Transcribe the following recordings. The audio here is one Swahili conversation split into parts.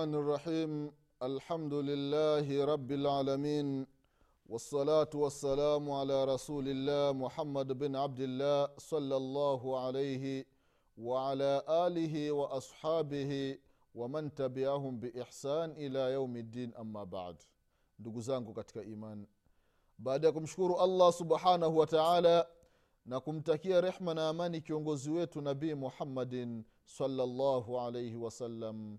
الرحمن الرحيم الحمد لله رب العالمين والصلاة والسلام على رسول الله محمد بن عبد الله صلى الله عليه وعلى آله وأصحابه ومن تبعهم بإحسان إلى يوم الدين أما بعد ndugu zangu katika imani baada ya kumshukuru allah subhanahu wa taala na kumtakia rehma na amani kiongozi wetu nabii muhammadin salllahu alaihi wasallam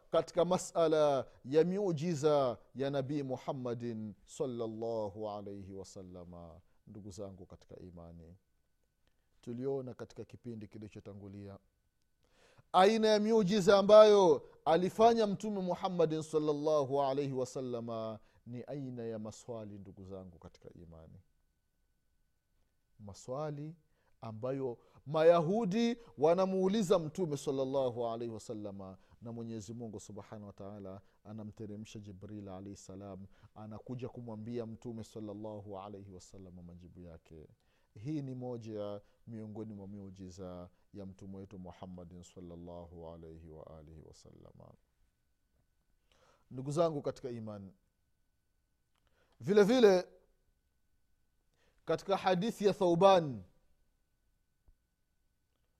katika masala ya miujiza ya nabii muhammadin salllahu alaihi wasalama ndugu zangu katika imani tuliona katika kipindi kilichotangulia aina ya miujiza ambayo alifanya mtume muhammadin salllahu alaihi wasalama ni aina ya maswali ndugu zangu katika imani. Maswali ambayo mayahudi wanamuuliza mtume salllahu alaihi wasalama na mwenyezi mungu subhanahu wataala anamteremsha jibril alaihi salam anakuja kumwambia mtume salallahu alaihi wasalama majibu yake. Hii ni moja miongoni mwa miujiza ya mtume wetu muhammadin salallahu alaihi waalihi wasalama ndugu zangu katika imani vile vile katika hadithi ya thauban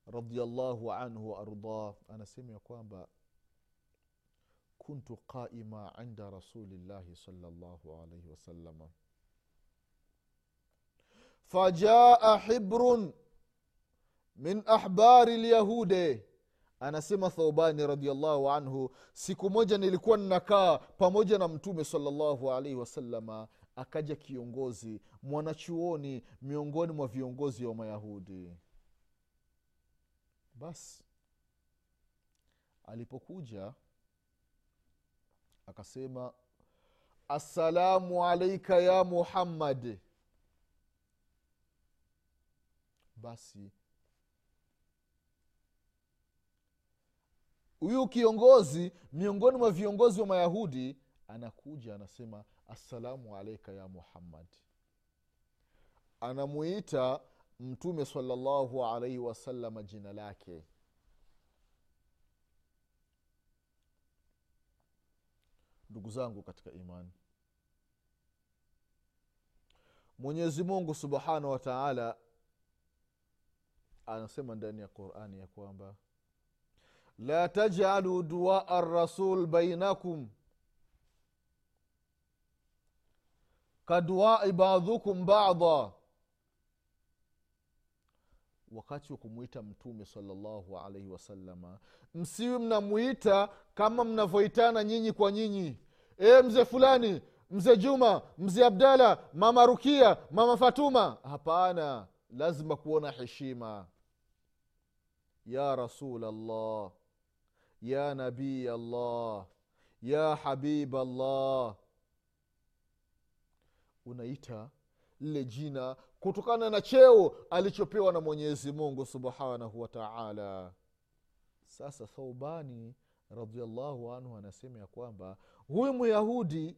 radiallahu anhu waardah anasema ya kwamba kuntu qaima inda rasulillahi salllahu alaihi wasalama fajaa hibrun min ahbari lyahude anasema thaubani radiallahu anhu siku moja nilikuwa ninakaa pamoja na mtume salllahu alaihi wasalama akaja kiongozi mwanachuoni miongoni mwa viongozi wa mayahudi. Basi alipokuja akasema assalamu alaika ya muhammad. Basi huyu kiongozi miongoni mwa viongozi wa mayahudi anakuja anasema assalamu alaika ya muhammad. Anamuita mtume salallahu alaihi wasalama jina lake ndugu zangu katika imani. Mwenyezi mungu subhanahu wa taala anasema ndani ya qurani ya kwamba la tajalu duaa rasul bainakum kaduai badhukum bada wakati wa kumwita mtume salallahu alaihi wasalama msiwi mnamwita kama mnavyoitana nyinyi kwa nyinyi. E, mzee fulani mzee juma mzee abdala mama rukia mama fatuma. Hapana lazima kuona heshima. Ya rasul allah ya nabii allah ya habib allah unaita lile jina kutokana na cheo alichopewa na mwenyezi mungu subhanahu wa taala. Sasa thaubani radiallahu anhu anasema ya kwamba huyu myahudi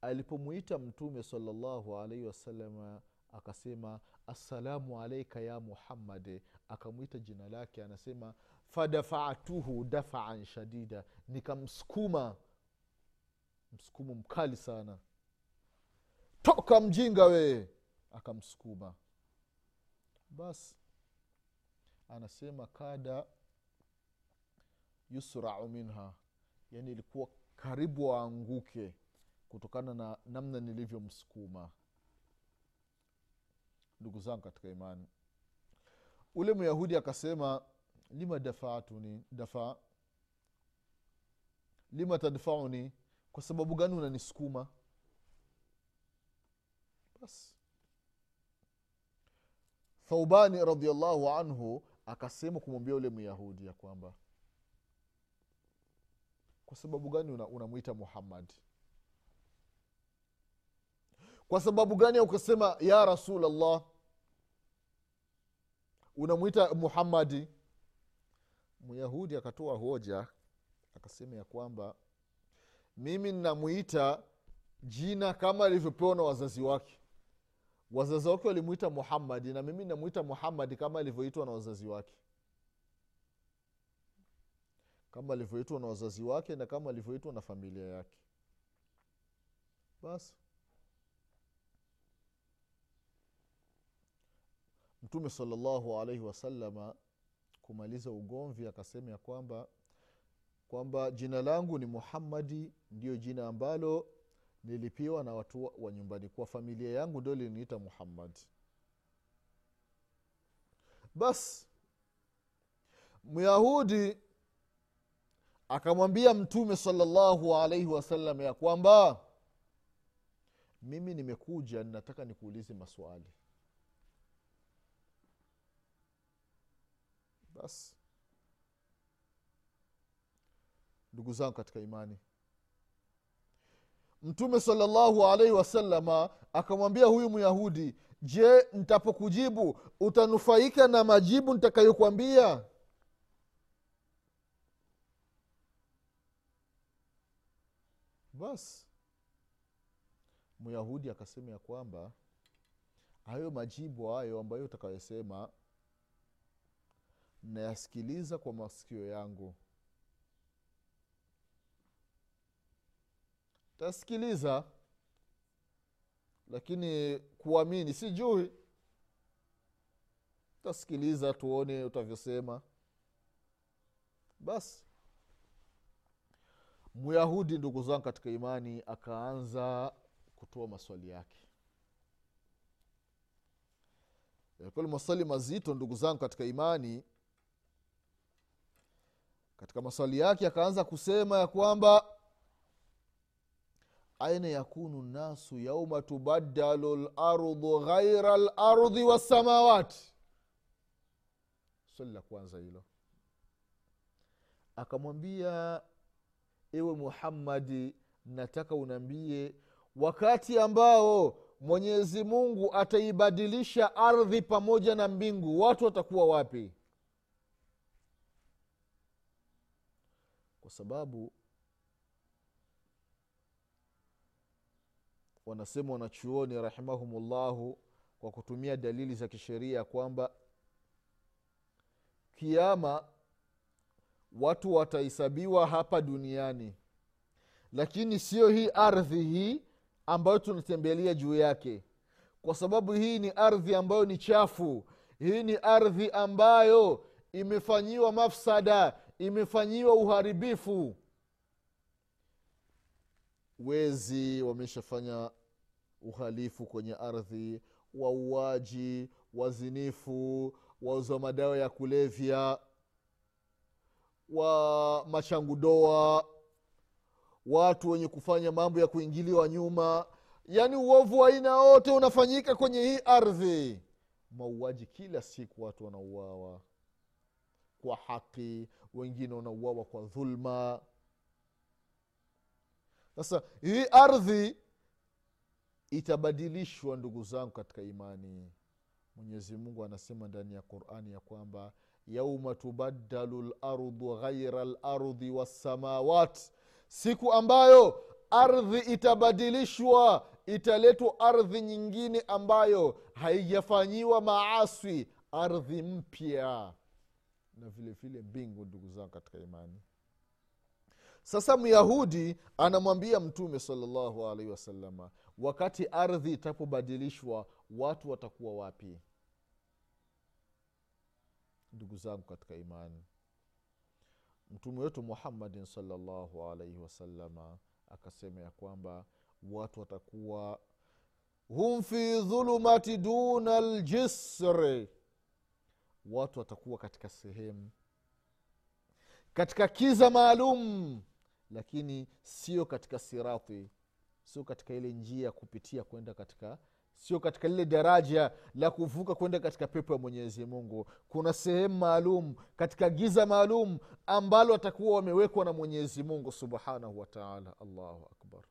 alipomwita mtume salallahu alaihi wasalama akasema assalamu alaika ya muhammadi akamwita jina lake anasema fadafatuhu dafaan shadida. Nikamsukuma msukumo mkali sana toka mjinga wee akamsukuma. Basi anasema kada yusrau minha yani ilikuwa karibu aanguke kutokana na namna nilivyomsukuma. Ndugu zangu katika imani ule myahudi akasema lima dafaatuni dafa lima tadfauni kwa sababu gani unanisukuma basi thaubani radiallahu anhu akasema kumwambia ule myahudi ya kwamba kwa sababu gani unamwita una muhammadi kwa sababu gani ukasema ya rasulllah unamwita muhammadi myahudi akatoa hoja akasema ya kwamba mimi ninamwita jina kama alivyopewa na wazazi wake wazazi wake walimwita muhammadi na mimi namwita muhammadi kama alivyoitwa na wazazi wake. Kama alivyoitwa na wazazi wake na kama alivyoitwa na familia yake. Basi. Mtume salallahu alaihi wasalama kumaliza ugomvi akasema ya kwamba kwamba jina langu ni muhammadi ndiyo jina ambalo nilipiwa na watu wa nyumbani kwa familia yangu ndo liniita muhammadi basi myahudi akamwambia mtume salallahu alaihi wasallam ya kwamba mimi nimekuja ninataka nikuulize maswali. Basi ndugu zangu katika imani mtume salallahu alaihi wasalama akamwambia huyu myahudi je ntapokujibu utanufaika na majibu nitakayokwambia basi myahudi akasema ya kwamba hayo majibu hayo ambayo utakayosema nayasikiliza kwa masikio yangu tasikiliza lakini kuamini sijui. Tasikiliza tuone utavyosema. Basi myahudi ndugu zangu katika imani akaanza kutoa maswali yake. Yalikuwa maswali mazito ndugu zangu katika imani. Katika maswali yake akaanza kusema ya kwamba aina yakunu nnasu yauma tubaddalu lardhu ghaira lardhi wassamawati. Swali la kwanza hilo. Akamwambia ewe muhammadi nataka unaambie wakati ambao mwenyezi mungu ataibadilisha ardhi pamoja na mbingu watu watakuwa wapi? Kwa sababu wanasema wanachuoni rahimahumullahu kwa kutumia dalili za kisheria kwamba kiama watu watahesabiwa hapa duniani. Lakini sio hii ardhi hii ambayo tunatembelea juu yake. Kwa sababu hii ni ardhi ambayo ni chafu. Hii ni ardhi ambayo imefanyiwa mafsada imefanyiwa uharibifu. Wezi wameshafanya uhalifu kwenye ardhi wauaji wazinifu wauza madawa ya kulevya wa machangudoa watu wenye kufanya mambo ya kuingiliwa nyuma. Yaani uovu wa aina wote unafanyika kwenye hii ardhi. Mauaji kila siku watu wanauawa. Kwa haki wengine wanauawa kwa dhulma. Sasa hii ardhi itabadilishwa ndugu zangu katika imani. Mwenyezi mungu anasema ndani ya qurani ya kwamba yauma tubaddalu lardhu ghaira lardhi wassamawat. Siku ambayo ardhi itabadilishwa italetwa ardhi nyingine ambayo haijafanyiwa maaswi ardhi mpya. Na vile vile mbingu ndugu zangu katika imani. Sasa myahudi anamwambia mtume salallahu alaihi wasalama wakati ardhi itapobadilishwa watu watakuwa wapi? Ndugu zangu katika imani mtume wetu muhammadin salllahu alaihi wasalama akasema ya kwamba watu watakuwa hum fi dhulumati duna ljisri watu watakuwa katika sehemu katika kiza maalum lakini sio katika sirati sio katika ile njia ya kupitia kwenda katika sio katika lile daraja la kuvuka kwenda katika pepo ya mwenyezi mungu. Kuna sehemu maalum katika giza maalum ambalo watakuwa wamewekwa na mwenyezi mungu subhanahu wataala allahu akbar.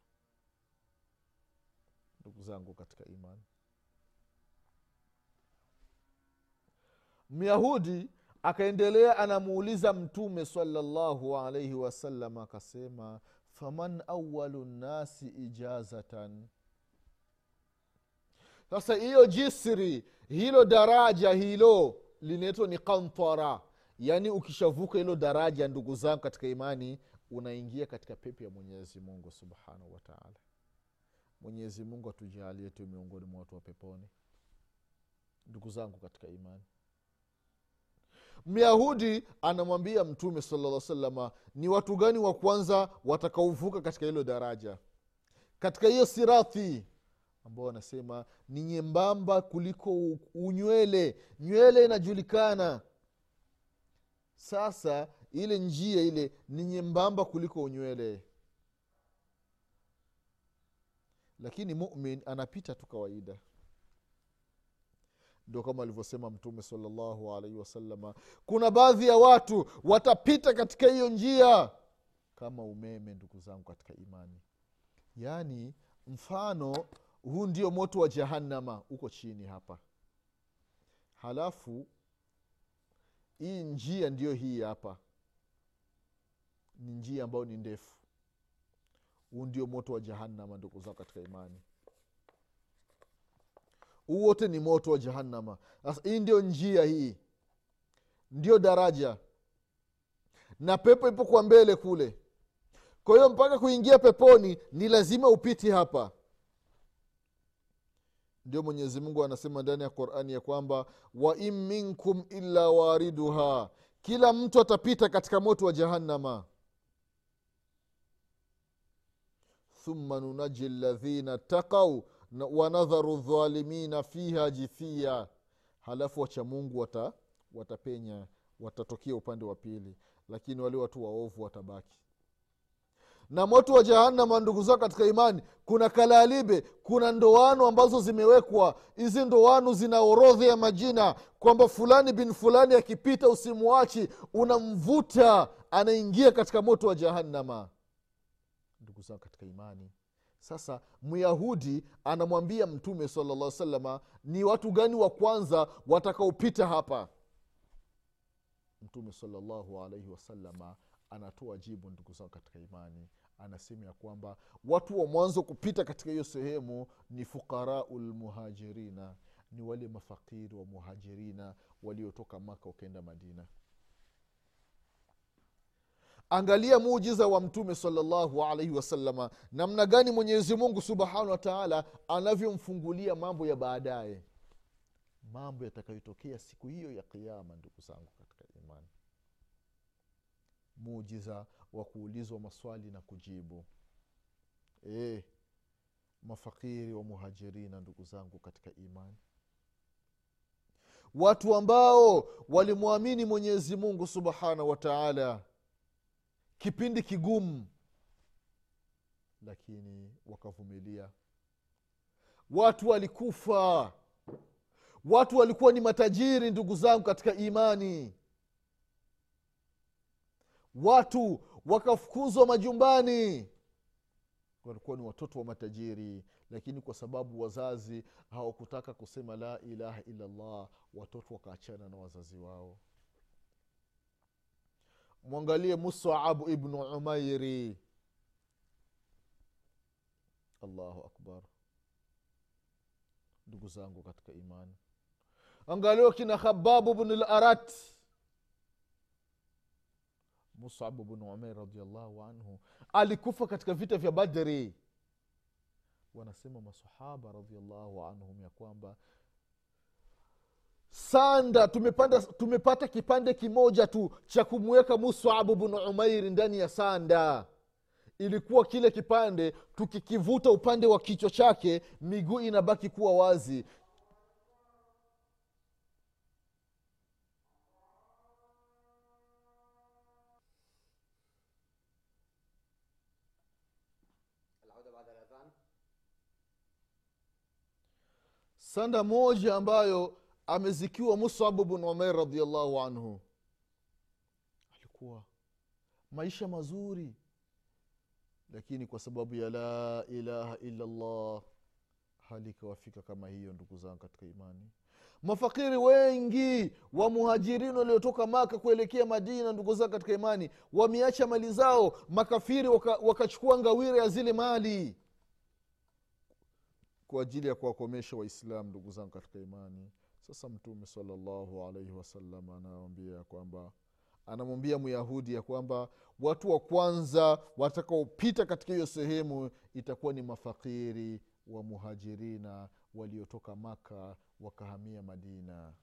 Ndugu zangu katika imani. Myahudi akaendelea anamuuliza mtume salallahu alaihi wasallam akasema faman awalu nnasi ijazatan. Sasa hiyo jisri hilo daraja hilo linaitwa ni kantara yaani ukishavuka hilo daraja ndugu zangu katika imani unaingia katika pepo ya mwenyezi mungu subhanahu wataala mwenyezi mungu atujalie tu miongoni mwa watu wa peponi. Ndugu zangu katika imani myahudi anamwambia mtume salalla salama ni watu gani wa kwanza watakaovuka katika hilo daraja? Katika hiyo sirathi ambao wanasema ni nyembamba kuliko unywele. Nywele inajulikana. Sasa ile njia ile ni nyembamba kuliko unywele. Lakini mumin anapita tu kawaida ndo kama alivyosema mtume salallahu alaihi wasalama kuna baadhi ya watu watapita katika hiyo njia kama umeme ndugu zangu katika imani. Yaani mfano huu ndio moto wa jahannama uko chini hapa. Halafu hii njia ndiyo hii hapa. Ni njia ambayo ni ndefu. Huu ndio moto wa jahannama ndugu zao katika imani huu wote ni moto wa jahannama. Sasa hii ndio njia hii. Ndio daraja. Na pepo ipo kwa mbele kule. Kwa hiyo mpaka kuingia peponi ni lazima upiti hapa. Ndio mwenyezi mungu anasema ndani ya qurani ya kwamba wa in minkum illa wariduha. Kila mtu atapita katika moto wa jahannama. Thumma nunaji ladhina takau wanadharu dhalimina fiha jithia. Halafu wacha mungu wata, watapenya watatokea upande wa pili lakini wale watu waovu watabaki. Na moto wa jahannama ndugu zao katika imani kuna kalalibe kuna ndoano ambazo zimewekwa. Hizi ndoano zina orodha ya majina kwamba fulani bin fulani akipita usimwachi unamvuta anaingia katika moto wa jahannama. Ndugu zao katika imani sasa myahudi anamwambia mtume salllah salama ni watu gani wa kwanza watakaopita hapa? Mtume salallahu alaihi wasalama anatoa jibu ndugu zao katika imani. Anasema ya kwamba watu wa mwanzo kupita katika hiyo sehemu ni fuqarau lmuhajirina ni wale mafakiri wa muhajirina waliotoka maka wakaenda madina angalia muujiza wa mtume salllahu alaihi wasalama namna gani mwenyezi mungu subhanahu wa taala anavyomfungulia mambo ya baadaye. Mambo yatakayotokea siku hiyo ya kiama ndugu zangu katika imani. Muujiza wa kuulizwa maswali na kujibu. E, mafakiri wa muhajirina ndugu zangu katika imani. Watu ambao walimwamini mwenyezi mungu subhanahu wa taala kipindi kigumu. Lakini wakavumilia. Watu walikufa. Watu walikuwa ni matajiri ndugu zangu katika imani. Watu wakafukuzwa majumbani. Walikuwa ni watoto wa matajiri lakini kwa sababu wazazi hawakutaka kusema la ilaha illallah watoto wakaachana na wazazi wao mwangalie musaabu ibnu umairi allahu akbar. Ndugu zangu katika imani. Angalio kina khababu bnu larat musabu bnu umair radiallahu anhu. Alikufa katika vita vya badri. Wanasema masahaba radiallahu anhum ya kwamba sanda tumepanda, tumepata kipande kimoja tu cha kumweka musabu bnu umairi ndani ya sanda. Ilikuwa kile kipande tukikivuta upande wa kichwa chake miguu inabaki kuwa wazi. Sanda moja ambayo amezikiwa musabu bnu umair radiallahu anhu. Alikuwa maisha mazuri lakini kwa sababu ya la ilaha illa llah hali ikawafika kama hiyo ndugu zangu katika imani. Mafakiri wengi wa muhajirini waliotoka maka kuelekea madina ndugu zao katika imani wameacha mali zao makafiri waka- wakachukua ngawira ya zile mali kwa ajili ya kuwakomesha waislamu ndugu zangu katika imani sasa mtume salallahu alaihi wasallam anawambia kwamba anamwambia myahudi ya kwamba watu wa kwanza watakaopita katika hiyo sehemu itakuwa ni mafakiri wa muhajirina waliotoka maka wakahamia madina.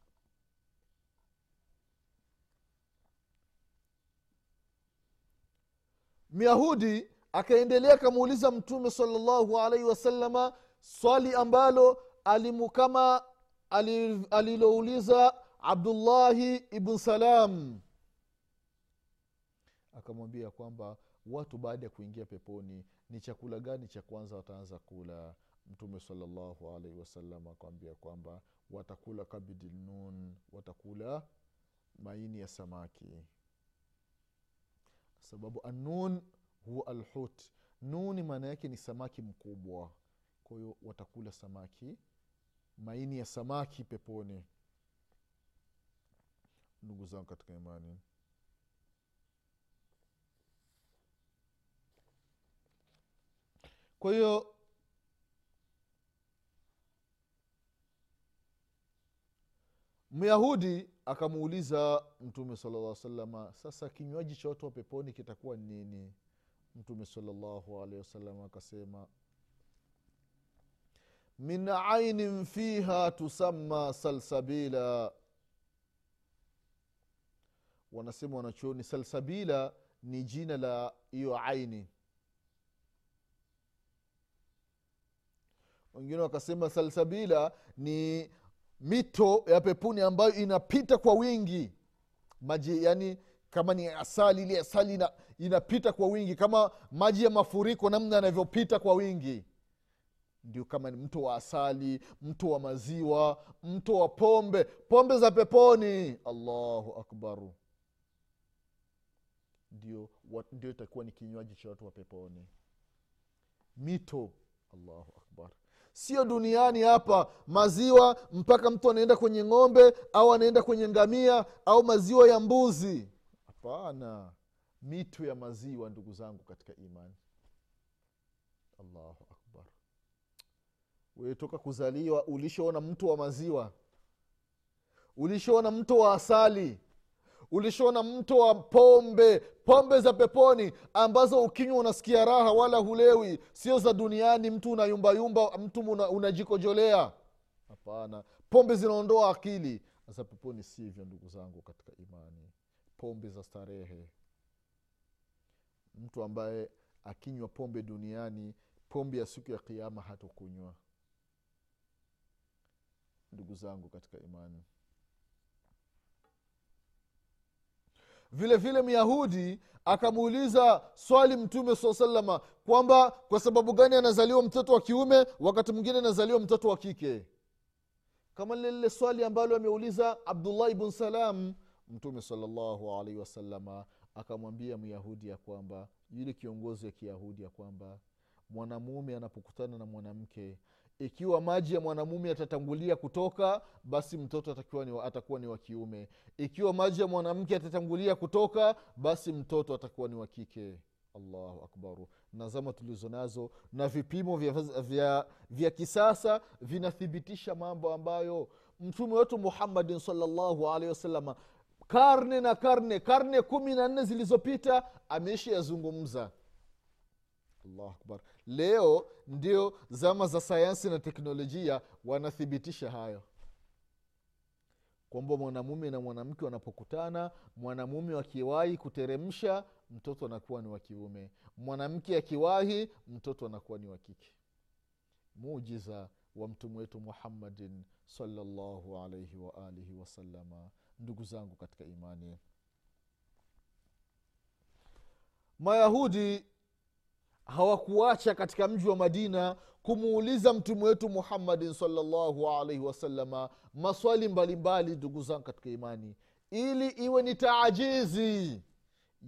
Myahudi akaendelea akamuuliza mtume salallahu alaihi wasalama swali ambalo alimu kama ali- alilouliza abdullahi ibn salam. Akamwambia kwamba watu baada ya kuingia peponi ni chakula gani cha kwanza wataanza kula? Mtume salallahu alaihi wasallam akamwambia kwamba watakula kabidi nun watakula maini ya samaki. Sababu anun huwa alhut. Nuni maana yake ni samaki mkubwa. Kwa hiyo watakula samaki maini ya samaki peponi. Ndugu zangu katika imani. Kwa hiyo myahudi akamuuliza mtume sala salama sasa kinywaji cha watu wa peponi kitakuwa nini? Mtume salallahu alehi wasalama akasema min ainin fiha tusamma salsabila. Wanasema wanachuoni salsabila ni jina la hiyo aini. Wengine wakasema salsabila ni mito ya pepuni ambayo inapita kwa wingi. Maji yani kama ni asali ile asali ina, inapita kwa wingi. Kama maji ya mafuriko namna yanavyopita kwa wingi ndio kama ni mto wa asali mto wa maziwa mto wa pombe pombe za peponi. Allahu akbaru ndio ndio itakuwa ni kinywaji cha watu wa peponi. Mito. Allahu akbar. Sio duniani hapa. Maziwa mpaka mtu anaenda kwenye ng'ombe au anaenda kwenye ngamia au maziwa ya mbuzi. Hapana. Mito ya maziwa ndugu zangu katika imani. Allahu akbar wewe toka kuzaliwa ulishaona mto wa maziwa. Ulishaona mto wa asali. Ulishaona mto wa pombe pombe za peponi ambazo ukinywa unasikia raha wala hulewi. Sio za duniani mtu unayumbayumba mtu una- unajikojolea. Hapana. Pombe zinaondoa akili. Za peponi sivyo ndugu zangu katika imani. Pombe za starehe. Mtu ambaye akinywa pombe duniani pombe ya siku ya kiama hatokunywa ndugu zangu katika imani. Vile vile myahudi akamuuliza swali mtume saa salama kwamba kwa sababu gani anazaliwa mtoto wa kiume wakati mwingine anazaliwa mtoto wa kike? Kama lile swali ambalo ameuliza abdullah bn salam mtume salallahu alaihi wasalama akamwambia myahudi ya kwamba yule kiongozi wa kiyahudi ya kwamba mwanamume anapokutana na mwanamke ikiwa maji ya mwanamume yatatangulia kutoka basi mtoto atakuwa ni, wa- atakuwa ni wa kiume. Ikiwa maji ya mwanamke yatatangulia kutoka basi mtoto atakuwa ni wa kike. Allahu akbaru. Nazama tulizo nazo na vipimo vya, vya, vya kisasa vinathibitisha mambo ambayo mtume wetu muhammadin salllahu alehi wasalama karne na karne karne kumi na nne zilizopita ameishi yazungumza. Allahu akbar leo ndio zama za sayansi na teknolojia wanathibitisha hayo. Kwamba mwanamume na mwanamke wanapokutana mwanamume akiwahi kuteremsha mtoto anakuwa ni wa kiume. Mwanamke akiwahi mtoto anakuwa ni wa kike. Mujiza wa mtume wetu muhammadin salllahu alaihi waalihi wasalama ndugu zangu katika imani. Mayahudi hawakuacha katika mji wa madina kumuuliza mtume wetu muhammadin salllahu alaihi wasalama maswali mbalimbali ndugu zangu katika imani ili iwe ni taajizi.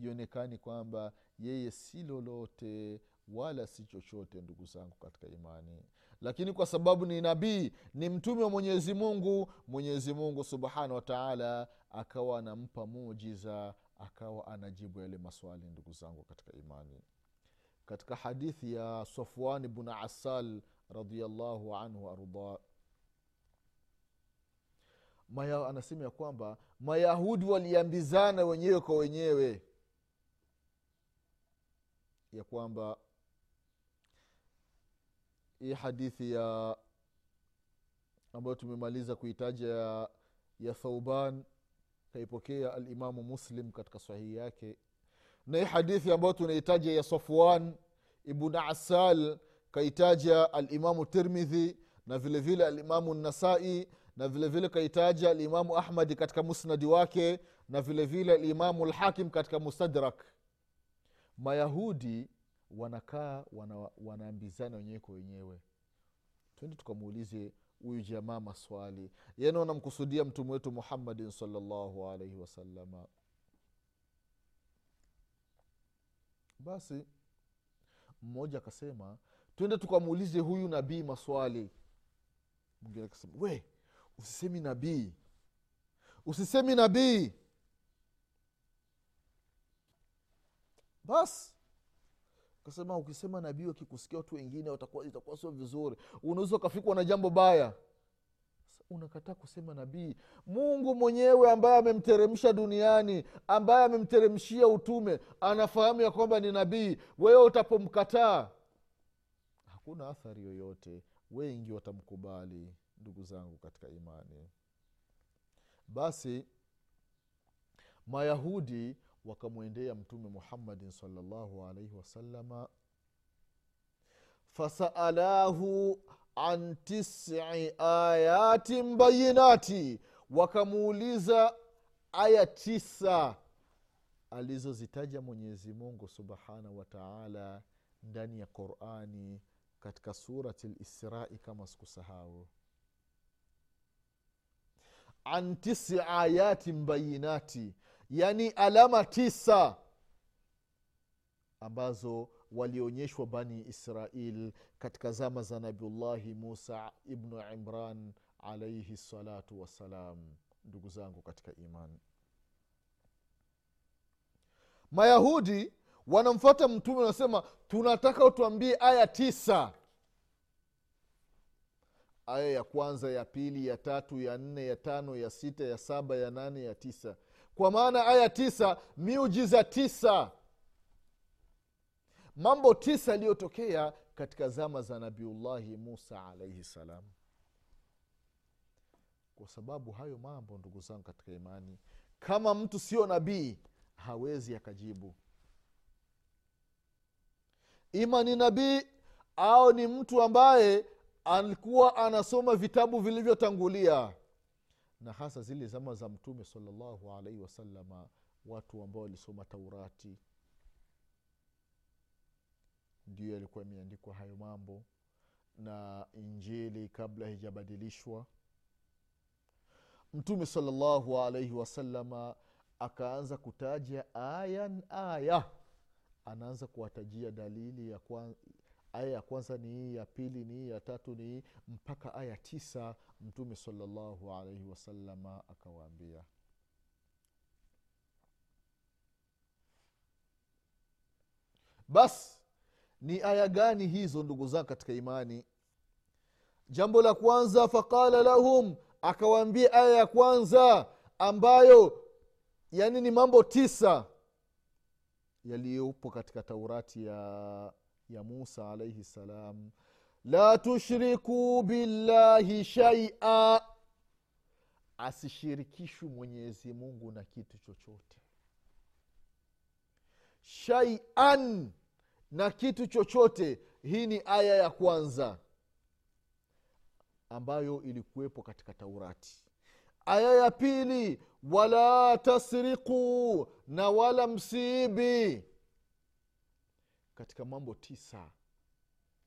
Ionekani kwamba yeye si lolote wala si chochote ndugu zangu katika imani. Lakini kwa sababu ni nabii ni mtume wa mwenyezi mungu mwenyezi mungu subhanahu wa taala akawa anampa mujiza akawa anajibu yale maswali ndugu zangu katika imani katika hadithi ya safwan bnu asal radiallahu anhu ardah Maya, anasema ya kwamba mayahudi waliambizana wenyewe kwa wenyewe ya kwamba hii hadithi ya ambayo tumemaliza kuhitaja ya thauban kaipokea alimamu muslim katika sahihi yake na hadithi ambayo tunaitaja ya safwan ibn asal kaitaja alimamu tirmidhi na vile vile alimamu nasai na vile vile kaitaja alimamu ahmadi katika musnadi wake na vile vile alimamu lhakim katika mustadrak. Mayahudi wanakaa wana, wanaambizana wenyewe kwa wenyewe. Twende tukamuulize huyu jamaa maswali. Yani wanamkusudia mtume wetu muhammadin salllahu alaihi wasalama basi mmoja akasema twende tukamuulize huyu nabii maswali. Mwingine akasema we usisemi nabii. Usisemi nabii. Basi kasema ukisema nabii wakikusikia watu wengine itakuwa sio vizuri. Unaweza ukafikwa na jambo baya unakataa kusema nabii. Mungu mwenyewe ambaye amemteremsha duniani ambaye amemteremshia utume anafahamu ya kwamba ni nabii. Wewe utapomkataa hakuna athari yoyote. Wengi watamkubali ndugu zangu katika imani. Basi mayahudi wakamwendea mtume muhammadin salllahu alaihi wasalama fasaalahu an tisi ayatin bayinati. Wakamuuliza aya tisa alizozitaja mwenyezi mungu subhanahu wa taala ndani ya qurani katika surati lisrai kama sikusahau. An tisi ayatin bayinati. Yani alama tisa ambazo walionyeshwa bani israil katika zama za nabiullahi musa ibnu imran alaihi salatu wassalam. Ndugu zangu katika imani mayahudi wanamfuata mtume wanasema tunataka utuambie aya tisa. Aya ya kwanza ya pili ya tatu ya nne ya tano ya sita ya saba ya nane ya tisa. Kwa maana aya tisa miujiza tisa mambo tisa yaliyotokea katika zama za nabiullahi musa alaihi salam. Kwa sababu hayo mambo ndugu zangu katika imani kama mtu sio nabii hawezi akajibu. Ima ni nabii au ni mtu ambaye alikuwa anasoma vitabu vilivyotangulia na hasa zile zama za mtume salallahu alaihi wasalama watu ambao walisoma taurati ndio yalikuwa imeandikwa hayo mambo na injili kabla hijabadilishwa mtume salllahu alaihi wasalama akaanza kutaja ayan aya. Anaanza kuwatajia dalili ya aya ya kwanza ni hii ya pili ni hii ya tatu ni hii mpaka aya tisa mtume salllahu alaihi wasalama akawaambia. Basi ni aya gani hizo ndugu zangu katika imani? Jambo la kwanza faqala lahum akawaambia aya ya kwanza ambayo yani ni mambo tisa yaliyopo katika taurati ya, ya musa alaihi salam. La tushrikuu billahi shaia asishirikishwi mwenyezi mungu na kitu chochote. Shaian na kitu chochote. Hii ni aya ya kwanza ambayo ilikuwepo katika taurati. Aya ya pili wala tasriku na wala msiibi. Katika mambo tisa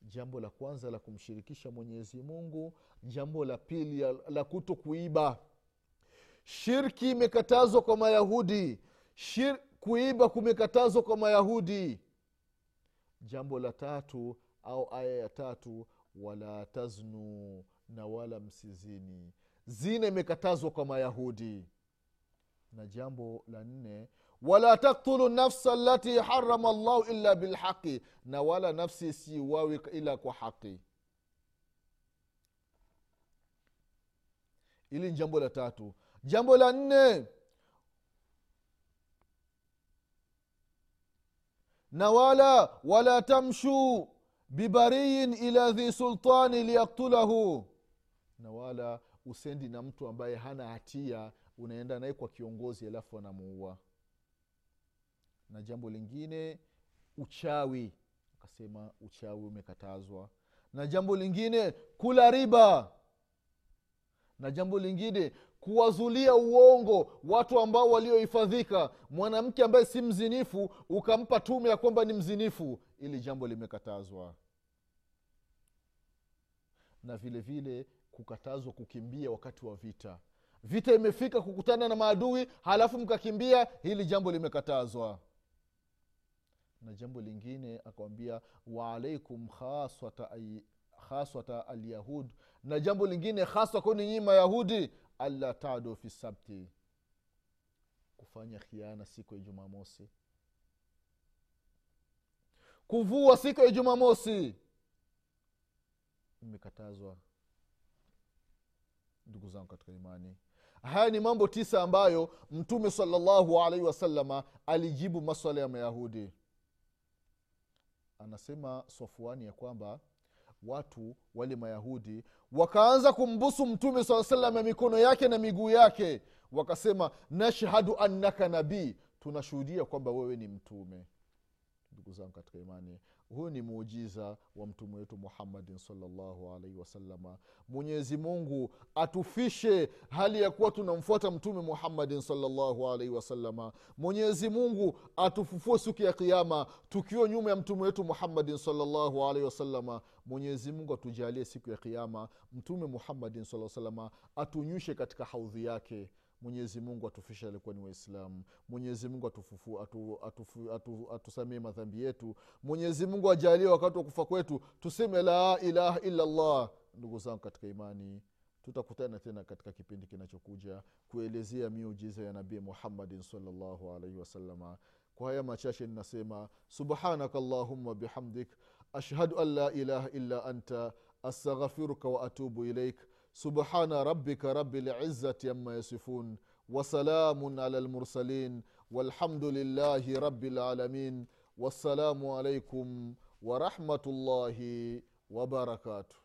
jambo la kwanza la kumshirikisha mwenyezi mungu jambo la pili la- kuto kuiba. Shirki imekatazwa kwa mayahudi. Shir, kuiba kumekatazwa kwa mayahudi jambo la tatu au aya ya tatu wala taznu na wala msizini. Zina imekatazwa kwa mayahudi. Na jambo la nne wala taktulu nafsa lati harama llahu illa bilhaqi na wala nafsi siwawi ila kwa haqi. Ili ni jambo la tatu. Jambo la nne na wala wala tamshu bibariin ila dhi sultani liyaktulahu na wala usendi na mtu ambaye hana hatia unaenda naye kwa kiongozi alafu anamuua. Na jambo lingine uchawi. Akasema uchawi umekatazwa. Na jambo lingine kula riba na jambo lingine kuwazulia uongo watu ambao waliohifadhika. Mwanamke ambaye si mzinifu ukampa tume ya kwamba ni mzinifu ili jambo limekatazwa. Na vile vile kukatazwa kukimbia wakati wa vita. Vita imefika kukutana na maadui halafu mkakimbia hili jambo limekatazwa. Na jambo lingine akawambia waalaikum khaswata khaswata alyahud na jambo lingine haswa kwani nyii mayahudi alla tadu fi sabti. Kufanya khiana siku ya jumamosi. Kuvua siku ya jumamosi. Imekatazwa ndugu zangu katika imani. Haya ni mambo tisa ambayo mtume salallahu alaihi wasalama alijibu maswala ya mayahudi. Anasema sofuani ya kwamba watu wale mayahudi wakaanza kumbusu mtume saa salam ya mikono yake na miguu yake. Wakasema nashhadu annaka nabii. Tunashuhudia kwamba wewe ni mtume. Ndugu zangu katika imani huyu ni muujiza wa mtume wetu muhammadin salllahu alaihi wasalama mwenyezi mungu atufishe hali ya kuwa tunamfuata mtume muhammadin salllahu alaihi wasalama mwenyezi mungu atufufue siku ya kiama tukiwa nyuma ya mtume wetu muhammadin salllahu alaihi wasalama mwenyezi mungu atujalie siku ya kiama mtume muhammadin saa salama atunywishe katika haudhi yake mwenyezi mungu atufishe alikuwa ni waislamu. Mwenyezi mungu atufufu atu, atu, atu, atu madhambi yetu. Mwenyezi mungu ajalie wakati wa kufa kwetu tuseme la ilaha illa ndugu zangu katika imani tutakutana tena katika kipindi kinachokuja kuelezea miujiza ya nabii muhammadin salllahu alaihi wasalama kwa haya machache ninasema subhanaka llahumma bihamdik ashhadu an la ilaha illa anta astaghfiruka wa atubu ilaik سبحان ربك رب العزة عما يصفون وسلام على المرسلين والحمد لله رب العالمين والسلام عليكم ورحمة الله وبركاته.